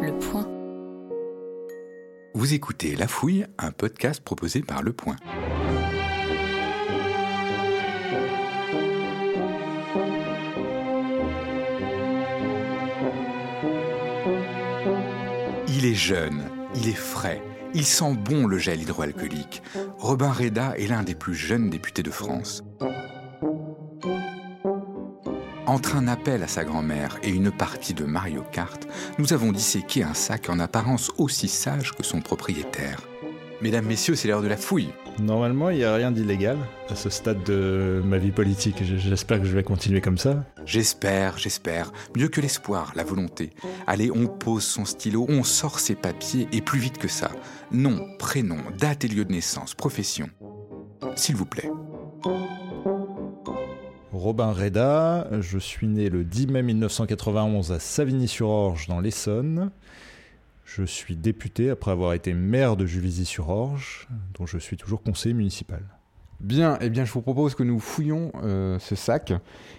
Le Point. Vous écoutez La Fouille, un podcast proposé par Le Point. Il est jeune, il est frais, il sent bon le gel hydroalcoolique. Robin Reda est l'un des plus jeunes députés de France. Entre un appel à sa grand-mère et une partie de Mario Kart, nous avons disséqué un sac en apparence aussi sage que son propriétaire. Mesdames, messieurs, c'est l'heure de la fouille. Normalement, il n'y a rien d'illégal à ce stade de ma vie politique. J'espère que je vais continuer comme ça. J'espère, j'espère. Mieux que l'espoir, la volonté. Allez, on pose son stylo, on sort ses papiers et plus vite que ça. Nom, prénom, date et lieu de naissance, profession. S'il vous plaît. Robin Reda, je suis né le 10 mai 1991 à Savigny-sur-Orge dans l'Essonne. Je suis député après avoir été maire de Juvisy-sur-Orge, dont je suis toujours conseiller municipal. Bien, eh bien, je vous propose que nous fouillions euh, ce sac.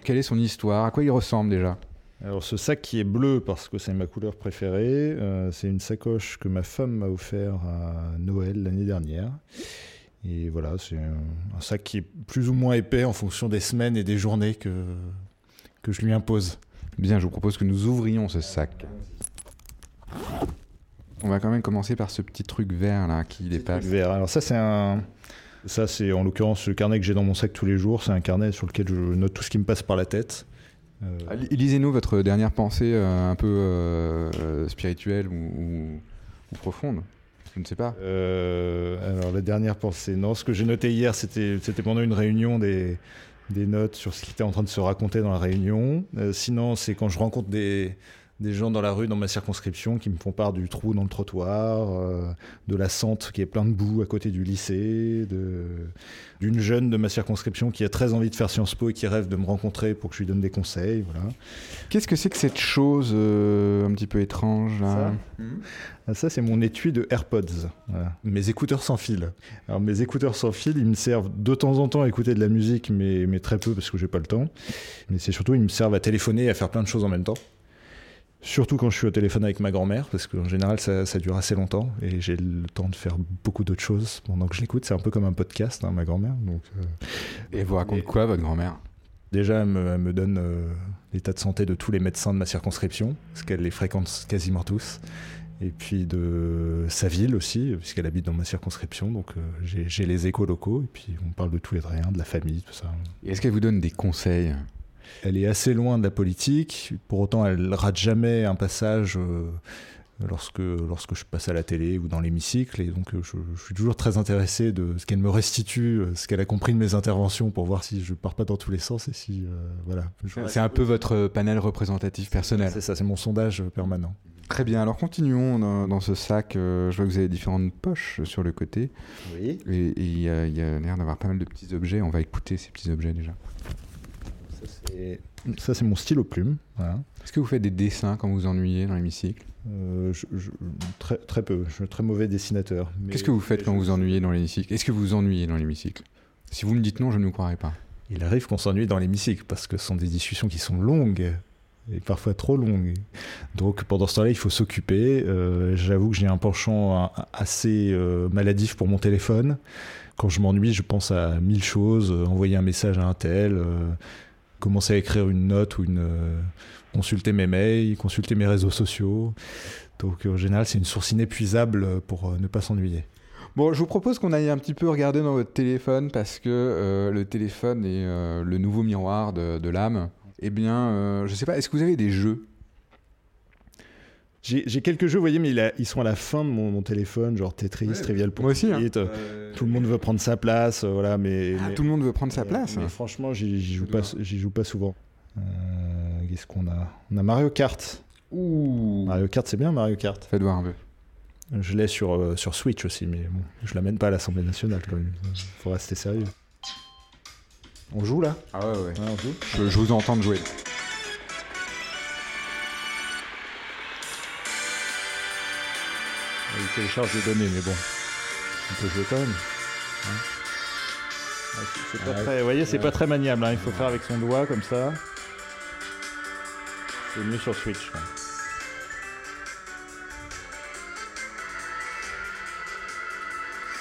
Quelle est son histoire? À quoi il ressemble déjà? Alors, ce sac qui est bleu parce que c'est ma couleur préférée, euh, c'est une sacoche que ma femme m'a offert à Noël l'année dernière. Et voilà, c'est un, sac qui est plus ou moins épais en fonction des semaines et des journées que, que je lui impose. Bien, je vous propose que nous ouvrions ce sac. On va quand même commencer par ce petit truc vert là qui dépasse. Vert. Alors ça c'est un ça c'est en l'occurrence le carnet que j'ai dans mon sac tous les jours, c'est un carnet sur lequel je note tout ce qui me passe par la tête. Euh... Lisez-nous votre dernière pensée euh, un peu euh, spirituelle ou, ou, ou, profonde. Je ne sais pas. Euh, alors la dernière pensée, non, ce que j'ai noté hier, c'était pendant une réunion des des notes sur ce qui était en train de se raconter dans la réunion. Euh, sinon, c'est quand je rencontre des des gens dans la rue, dans ma circonscription, qui me font part du trou dans le trottoir, euh, de la sente qui est plein de boue à côté du lycée, d'une jeune de ma circonscription qui a très envie de faire Sciences Po et qui rêve de me rencontrer pour que je lui donne des conseils. Voilà. Qu'est-ce que c'est que cette chose euh, un petit peu étrange là Ça, mmh. ça c'est mon étui de AirPods. Voilà. Mes écouteurs sans fil. Alors mes écouteurs sans fil, ils me servent de temps en temps à écouter de la musique, mais, mais très peu parce que j'ai pas le temps. Mais c'est surtout, ils me servent à téléphoner et à faire plein de choses en même temps. Surtout quand je suis au téléphone avec ma grand-mère, parce qu'en général ça, ça, dure assez longtemps et j'ai le temps de faire beaucoup d'autres choses pendant que je l'écoute. C'est un peu comme un podcast, hein, ma grand-mère. Donc, euh... Et vous raconte et... quoi, votre grand-mère? Déjà, elle me, elle me donne euh, l'état de santé de tous les médecins de ma circonscription, parce qu'elle les fréquente quasiment tous. Et puis de sa ville aussi, puisqu'elle habite dans ma circonscription. Donc euh, j'ai les échos locaux, et puis on parle de tout et de rien, de la famille, tout ça. Est-ce qu'elle vous donne des conseils? Elle est assez loin de la politique, pour autant elle rate jamais un passage euh, lorsque, lorsque je passe à la télé ou dans l'hémicycle, et donc je, je, suis toujours très intéressé de ce qu'elle me restitue, ce qu'elle a compris de mes interventions pour voir si je pars pas dans tous les sens et si euh, voilà. C'est un peu votre panel représentatif personnel. C'est ça, c'est mon sondage permanent. Très bien, alors continuons dans, dans ce sac. Euh, je vois que vous avez différentes poches sur le côté. Oui. Et il y a, a l'air d'avoir pas mal de petits objets. On va écouter ces petits objets déjà. Et ça, c'est mon stylo plume. Voilà. Est-ce que vous faites des dessins quand vous vous ennuyez dans l'hémicycle? Euh, je, je, très, très peu. Je suis un très mauvais dessinateur. Qu'est-ce que vous faites quand vous vous ennuyez dans l'hémicycle? Est-ce que vous vous ennuyez dans l'hémicycle? Si vous me dites non, je ne vous croirai pas. Il arrive qu'on s'ennuie dans l'hémicycle parce que ce sont des discussions qui sont longues et parfois trop longues. Donc pendant ce temps-là, il faut s'occuper. Euh, J'avoue que j'ai un penchant assez euh, maladif pour mon téléphone. Quand je m'ennuie, je pense à mille choses. Euh, envoyer un message à un tel commencer à écrire une note ou une euh, consulter mes mails, consulter mes réseaux sociaux. Donc en général, c'est une source inépuisable pour euh, ne pas s'ennuyer. Bon, je vous propose qu'on aille un petit peu regarder dans votre téléphone parce que euh, le téléphone est le nouveau miroir de, de l'âme. Eh bien, euh, je sais pas, est-ce que vous avez des jeux? J'ai quelques jeux, vous voyez, mais il a, ils sont à la fin de mon, mon téléphone, genre Tetris, ouais, Trivial Moi aussi. Hein. Euh, tout le monde veut prendre sa place, euh, voilà, mais, ah, mais, tout le monde veut prendre sa place. Mais, mais franchement, j'y joue pas, j'y joue pas souvent. Euh, Qu'est-ce qu'on a? On a Mario Kart. Ouh. Mario Kart, c'est bien Mario Kart. Faites voir un peu. Je l'ai sur euh, sur Switch aussi, mais bon, je l'amène pas à l'Assemblée nationale quand même. Faut rester sérieux. On joue là? Ah ouais, ouais. ouais on joue je, je vous entends de jouer. télécharge des données, mais bon, on peut jouer quand même. Hein c'est pas très, vous voyez, c'est pas très maniable. Hein. Il faut faire avec son doigt comme ça. C'est mieux sur Switch. Quoi.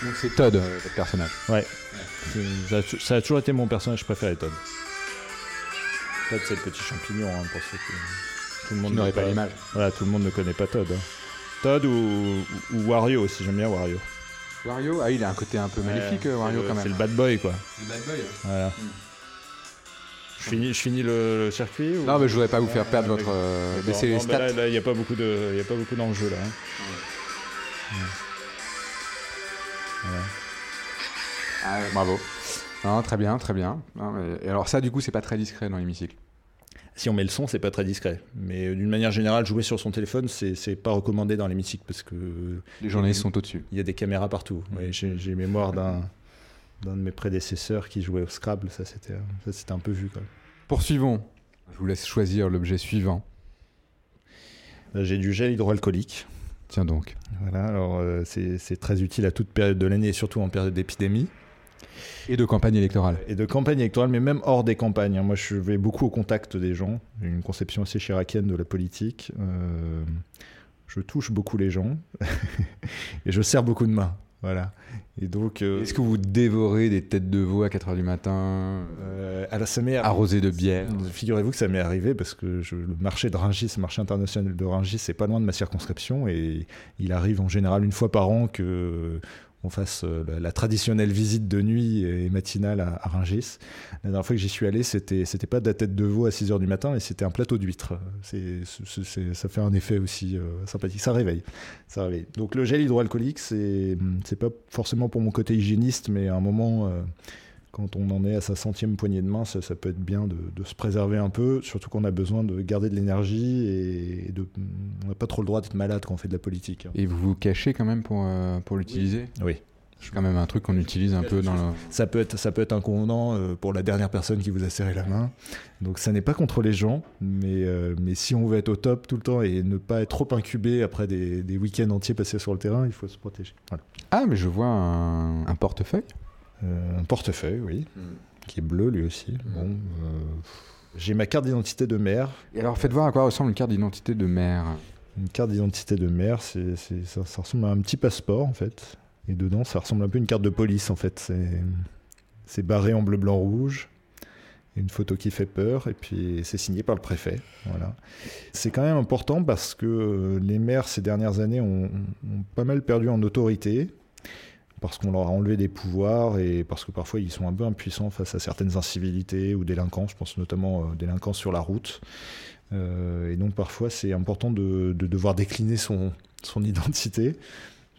Donc c'est Todd, euh, votre personnage. Ouais. Ça, a toujours été mon personnage préféré, Todd. Todd, c'est le petit champignon, hein, pour ceux qui. Tout le monde pas l'image. Voilà, tout le monde ne connaît pas Todd. Todd ou, ou Wario aussi, j'aime bien Wario. Wario, ah, il a un côté un peu maléfique, Ouais, euh, Wario, quand même. C'est le bad boy, quoi. C'est le bad boy. Voilà. Mm. Je finis, je finis le, le circuit ou- Non, mais je voudrais pas vous faire perdre votre. euh, Non, stats. Là, là, il n'y a pas beaucoup de, il y a pas beaucoup d'enjeux là. hein. Voilà. Ah, bravo. Non, très bien, très bien. Non, mais- Et alors, ça, du coup, c'est pas très discret dans l'hémicycle. Si on met le son, c'est pas très discret. Mais euh, d'une manière générale, jouer sur son téléphone, c'est pas recommandé dans l'hémicycle parce que euh, Les journalistes sont au-dessus. il y a des caméras partout. Ouais, J'ai mémoire d'un de mes prédécesseurs qui jouait au Scrabble. Ça, c'était c'était un peu vu quand même. Poursuivons. Je vous laisse choisir l'objet suivant. J'ai du gel hydroalcoolique. Tiens donc. Voilà, alors euh, c'est c'est très utile à toute période de l'année et surtout en période d'épidémie. Et de campagne électorale. Et de campagne électorale, mais même hors des campagnes. hein. Moi, je vais beaucoup au contact des gens. J'ai une conception assez chiracienne de la politique. Euh, je touche beaucoup les gens. et je serre beaucoup de mains. Voilà. Et donc. euh, Est-ce que vous dévorez des têtes de veau à 4h du matin, euh, alors, ça m'est arrosées de bière? Figurez-vous que ça m'est arrivé parce que je- le marché de Rungis, le marché international de Rungis, c'est pas loin de ma circonscription et il arrive en général une fois par an que euh, on fasse euh, la, traditionnelle visite de nuit et matinale à, à Rungis. La dernière fois que j'y suis allé, c'était c'était pas de la tête de veau à 6 heures du matin, mais c'était un plateau d'huîtres. C'est ça fait un effet aussi euh, sympathique. Ça réveille. Ça réveille. Donc le gel hydroalcoolique, c'est pas forcément pour mon côté hygiéniste, mais à un moment. euh, quand on en est à sa centième poignée de main, ça, ça peut être bien de, de se préserver un peu, surtout qu'on a besoin de garder de l'énergie et de, on n'a pas trop le droit d'être malade quand on fait de la politique. hein. Et vous vous cachez quand même pour, euh, pour l'utiliser? Oui. C'est quand même un truc qu'on utilise un peu dans le... Ça peut être, ça peut être inconvenant euh, pour la dernière personne qui vous a serré la main. Donc ça n'est pas contre les gens, mais, euh, mais si on veut être au top tout le temps et ne pas être trop incubé après des, des week-ends entiers passés sur le terrain, il faut se protéger. Voilà. Ah, mais je vois un, un portefeuille. Euh, un portefeuille, oui, qui est bleu lui aussi. Bon, euh, j'ai ma carte d'identité de maire. Et alors, faites voir à quoi ressemble une carte d'identité de maire. Une carte d'identité de maire, c'est, c'est- ça, ça ressemble à un petit passeport en fait. Et dedans, ça ressemble un peu à une carte de police en fait. C'est, c'est barré en bleu, blanc, rouge. Une photo qui fait peur, et puis c'est signé par le préfet. Voilà. C'est quand même important parce que les maires ces dernières années ont, ont pas mal perdu en autorité, parce qu'on leur a enlevé des pouvoirs et parce que parfois ils sont un peu impuissants face à certaines incivilités ou délinquances. Je pense notamment aux délinquances sur la route. Euh, et donc parfois c'est important de, de devoir décliner son, son identité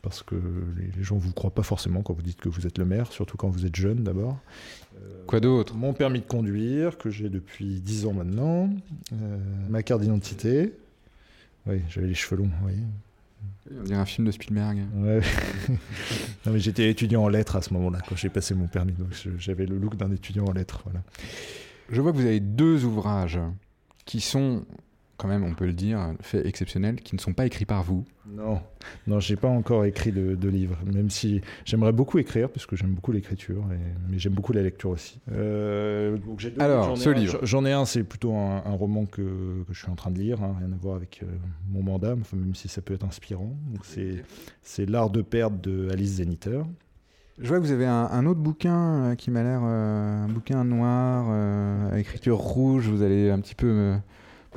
parce que les, les gens ne vous croient pas forcément quand vous dites que vous êtes le maire, surtout quand vous êtes jeune d'abord. Quoi d'autre? Mon permis de conduire que j'ai depuis 10 ans maintenant, euh, ma carte d'identité. Oui, j'avais les cheveux longs, oui. On dirait un film de Spielberg. Ouais. non, mais j'étais étudiant en lettres à ce moment-là, quand j'ai passé mon permis. Donc j'avais le look d'un étudiant en lettres. Voilà. Je vois que vous avez deux ouvrages qui sont, quand même, on peut le dire, faits exceptionnels, qui ne sont pas écrits par vous. Non, non, j'ai pas encore écrit de, de livre, même si j'aimerais beaucoup écrire, parce que j'aime beaucoup l'écriture, mais j'aime beaucoup la lecture aussi. Euh, donc j'ai deux Alors, livres. J'en ai ce un- livre. J'en ai un, c'est plutôt un, un roman que, que je suis en train de lire, hein, rien à voir avec euh, mon mandat, enfin, même si ça peut être inspirant. C'est L'art de perdre de Alice Zeniter. Je vois que vous avez un, un autre bouquin euh, qui m'a l'air euh, un bouquin noir euh, à écriture rouge. Vous allez un petit peu me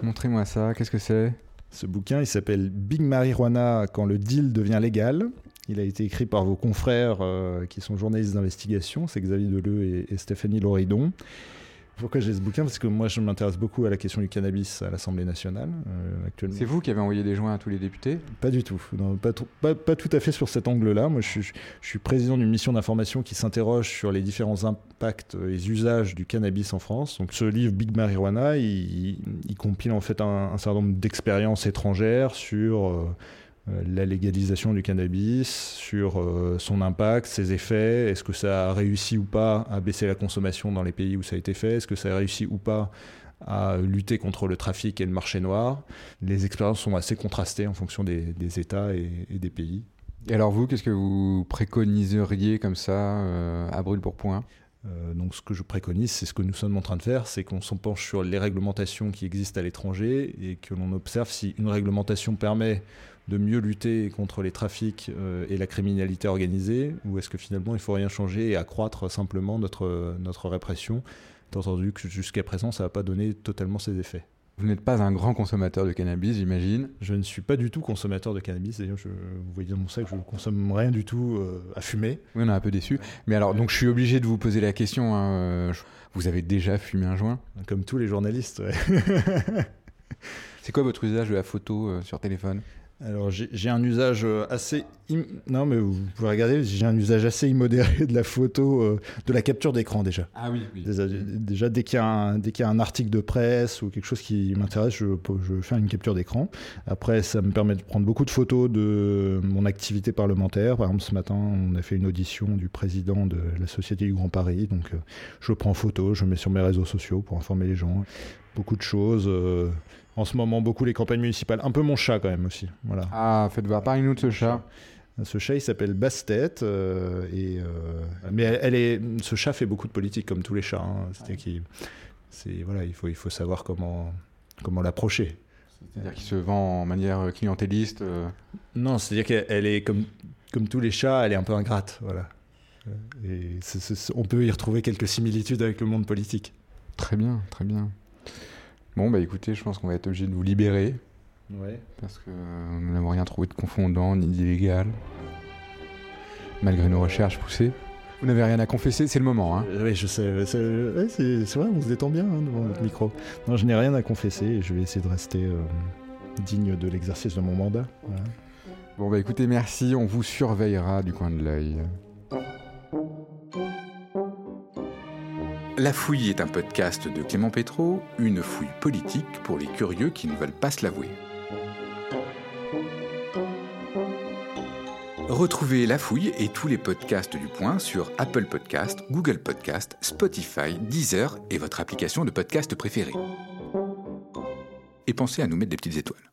montrer moi ça. Qu'est-ce que c'est? Ce bouquin, il s'appelle Big Marijuana quand le deal devient légal. Il a été écrit par vos confrères euh, qui sont journalistes d'investigation, c'est Xavier Deleu et, et Stéphanie Loridon. Pourquoi j'ai ce bouquin? Parce que moi, je m'intéresse beaucoup à la question du cannabis à l'Assemblée nationale euh, actuellement. C'est vous qui avez envoyé des joints à tous les députés? Pas du tout. Non, pas, trop- pas- pas tout à fait sur cet angle-là. Moi, je, suis- je suis président d'une mission d'information qui s'interroge sur les différents impacts et usages du cannabis en France. Donc, ce livre Big Marijuana, il, il compile en fait un, un certain nombre d'expériences étrangères sur euh, la légalisation du cannabis, sur euh, son impact, ses effets. Est-ce que ça a réussi ou pas à baisser la consommation dans les pays où ça a été fait? Est-ce que ça a réussi ou pas à lutter contre le trafic et le marché noir? Les expériences sont assez contrastées en fonction des, États et, et des pays. Et alors vous, qu'est-ce que vous préconiseriez comme ça euh, à brûle pour point? Euh, donc ce que je préconise, c'est ce que nous sommes en train de faire, c'est qu'on s'en penche sur les réglementations qui existent à l'étranger et que l'on observe si une réglementation permet de mieux lutter contre les trafics euh, et la criminalité organisée Ou est-ce que finalement il faut rien changer et accroître simplement notre, notre répression T'as entendu que jusqu'à présent ça n'a pas donné totalement ses effets. Vous n'êtes pas un grand consommateur de cannabis, j'imagine Je ne suis pas du tout consommateur de cannabis. D'ailleurs, vous voyez dans mon sac, je ne consomme rien du tout euh, à fumer. Oui, on est un peu déçu. Mais alors, donc je suis obligé de vous poser la question. Hein, vous avez déjà fumé un joint? Comme tous les journalistes, ouais. C'est quoi votre usage de la photo euh, sur téléphone? Alors j'ai un usage euh, assez non mais vous pouvez regarder j'ai un usage assez immodéré de la photo euh, de la capture d'écran déjà. Ah oui. Déjà, dès qu'il y a un dès qu'il y a un article de presse ou quelque chose qui m'intéresse je, je fais une capture d'écran. Après ça me permet de prendre beaucoup de photos de mon activité parlementaire. Par exemple ce matin on a fait une audition du président de la Société du Grand Paris donc je prends photo je mets sur mes réseaux sociaux pour informer les gens beaucoup de choses en ce moment beaucoup les campagnes municipales. Un peu mon chat quand même aussi. Voilà. Ah, faites voir, parlez-nous de ce chat. Ce chat, il s'appelle Bastet. Euh, et, euh, mais elle, est, ce chat fait beaucoup de politique, comme tous les chats. Hein. C'est, voilà, il, faut, il faut savoir comment, comment l'approcher. C'est-à-dire qu'il se vend en manière clientéliste euh. Non, c'est-à-dire qu'elle est comme, comme tous les chats, elle est un peu ingrate. Voilà. Et on peut y retrouver quelques similitudes avec le monde politique. Très bien, très bien. Bon, bah écoutez, je pense qu'on va être obligé de vous libérer. Ouais. Parce que nous n'avons rien trouvé de confondant ni d'illégal. Malgré nos recherches poussées. Vous n'avez rien à confesser, c'est le moment. Hein. Oui, je sais. C'est vrai, on se détend bien hein, devant notre micro. Non, je n'ai rien à confesser et je vais essayer de rester euh, digne de l'exercice de mon mandat. Bon, bah écoutez, merci. On vous surveillera du coin de l'œil. La Fouille est un podcast de Clément Pétraud, une fouille politique pour les curieux qui ne veulent pas se l'avouer. Retrouvez La Fouille et tous les podcasts du Point sur Apple Podcast, Google Podcast, Spotify, Deezer et votre application de podcast préférée. Et pensez à nous mettre des petites étoiles.